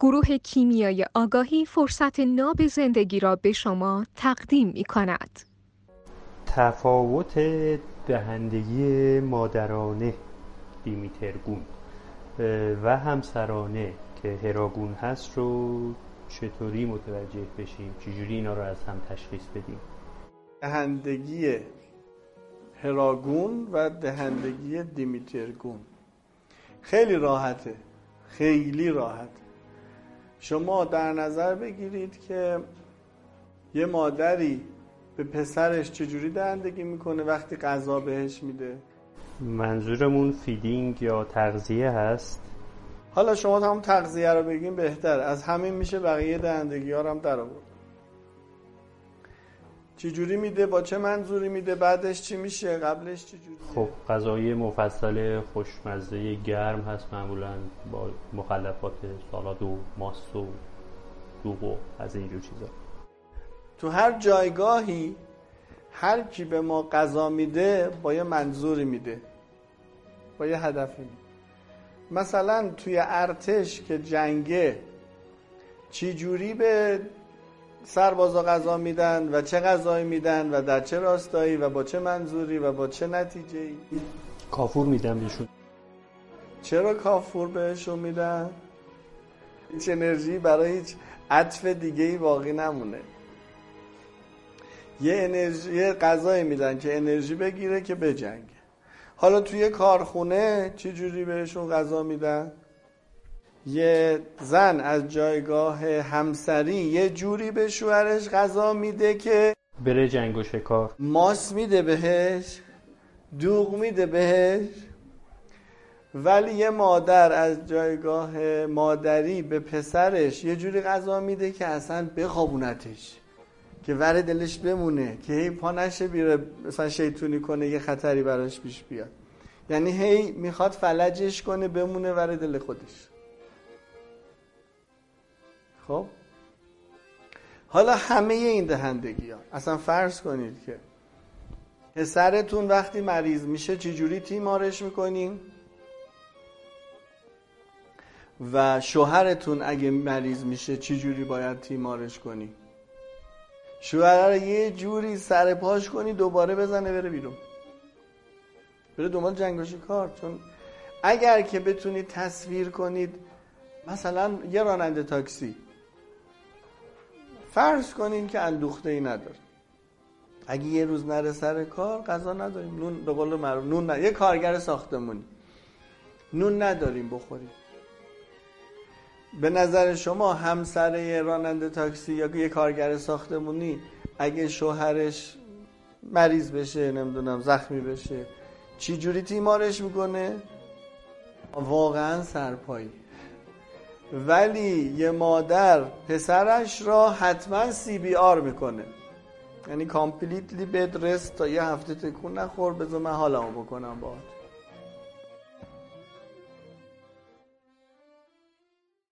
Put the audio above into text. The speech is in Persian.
گروه کیمیای آگاهی فرصت ناب زندگی را به شما تقدیم می کند. تفاوت دهندگی مادرانه دیمیترگون و همسرانه که هراگون هست رو چطوری متوجه بشیم؟ چجوری اینا رو از هم تشخیص بدیم؟ دهندگی هراگون و دهندگی دیمیترگون. خیلی راحته. خیلی راحت شما در نظر بگیرید که یه مادری به پسرش چجوری دهندگی می‌کنه وقتی غذا بهش میده؟ منظورمون فیدینگ یا تغذیه هست. حالا شما هم تغذیه رو بگیم بهتر. از همین میشه بقیه دهندگی ها هم در آورد. چجوری میده؟ با چه منظوری میده؟ بعدش چی میشه؟ قبلش چجوری؟ خب غذای مفصل خوشمزه گرم هست معمولا با مخلفات سالاد و ماست و دوغ و از اینجور چیزا. تو هر جایگاهی هر کی به ما غذا میده با یه منظوری میده. با یه هدفی میده. مثلا توی ارتش که جنگه چی جوری به سربازا غذا میدن و چه غذایی میدن و در چه راستایی و با چه منظوری و با چه نتیجه ای کافور میدن بهشون چرا کافور بهشون میدن؟ هیچ انرژی برای هیچ عطف دیگه ای باقی نمونه. یه انرژی یه غذایی میدن که انرژی بگیره که بجنگه. حالا توی کارخونه چه جوری بهشون غذا میدن؟ یه زن از جایگاه همسری یه جوری به شوهرش غذا میده که بره جنگ و شکار. ماس میده بهش دوغ میده بهش ولی یه مادر از جایگاه مادری به پسرش یه جوری غذا میده که اصلا بخوابونتش که ور دلش بمونه که هی پا نشه بیره مثلا شیطونی کنه یه خطری براش پیش بیاد. یعنی هی می‌خواد فلجش کنه بمونه ور دل خودش. خب؟ حالا همه این دهندگی ها اصلا فرض کنید که پسرتون وقتی مریض میشه چجوری تیمارش می‌کنین؟ و شوهرتون اگه مریض میشه چجوری باید تیمارش کنی؟ شوهر رو یه جوری سر پاش کنی دوباره بزنه بره بیرون. بره دنبال جنگ و شکار چون اگر که بتونید تصویر کنید مثلا یه راننده تاکسی. فرض کنین که اندوخته ای نداره اگه یه روز نره سر کار غذا نداریم. نون به قول معروف نون نداریم. یه کارگر ساختمونی. نون نداریم بخوریم. به نظر شما همسر راننده تاکسی یا یه کارگر ساختمونی اگه شوهرش مریض بشه نمی‌دونم زخمی بشه چی جوری تیمارش می‌کنه؟ واقعا سرپایی ولی یه مادر پسرش را حتما CBR می‌کنه. یعنی completely bed rest تا یه هفته تکون نخور بذار من حالمو بکنم باهات.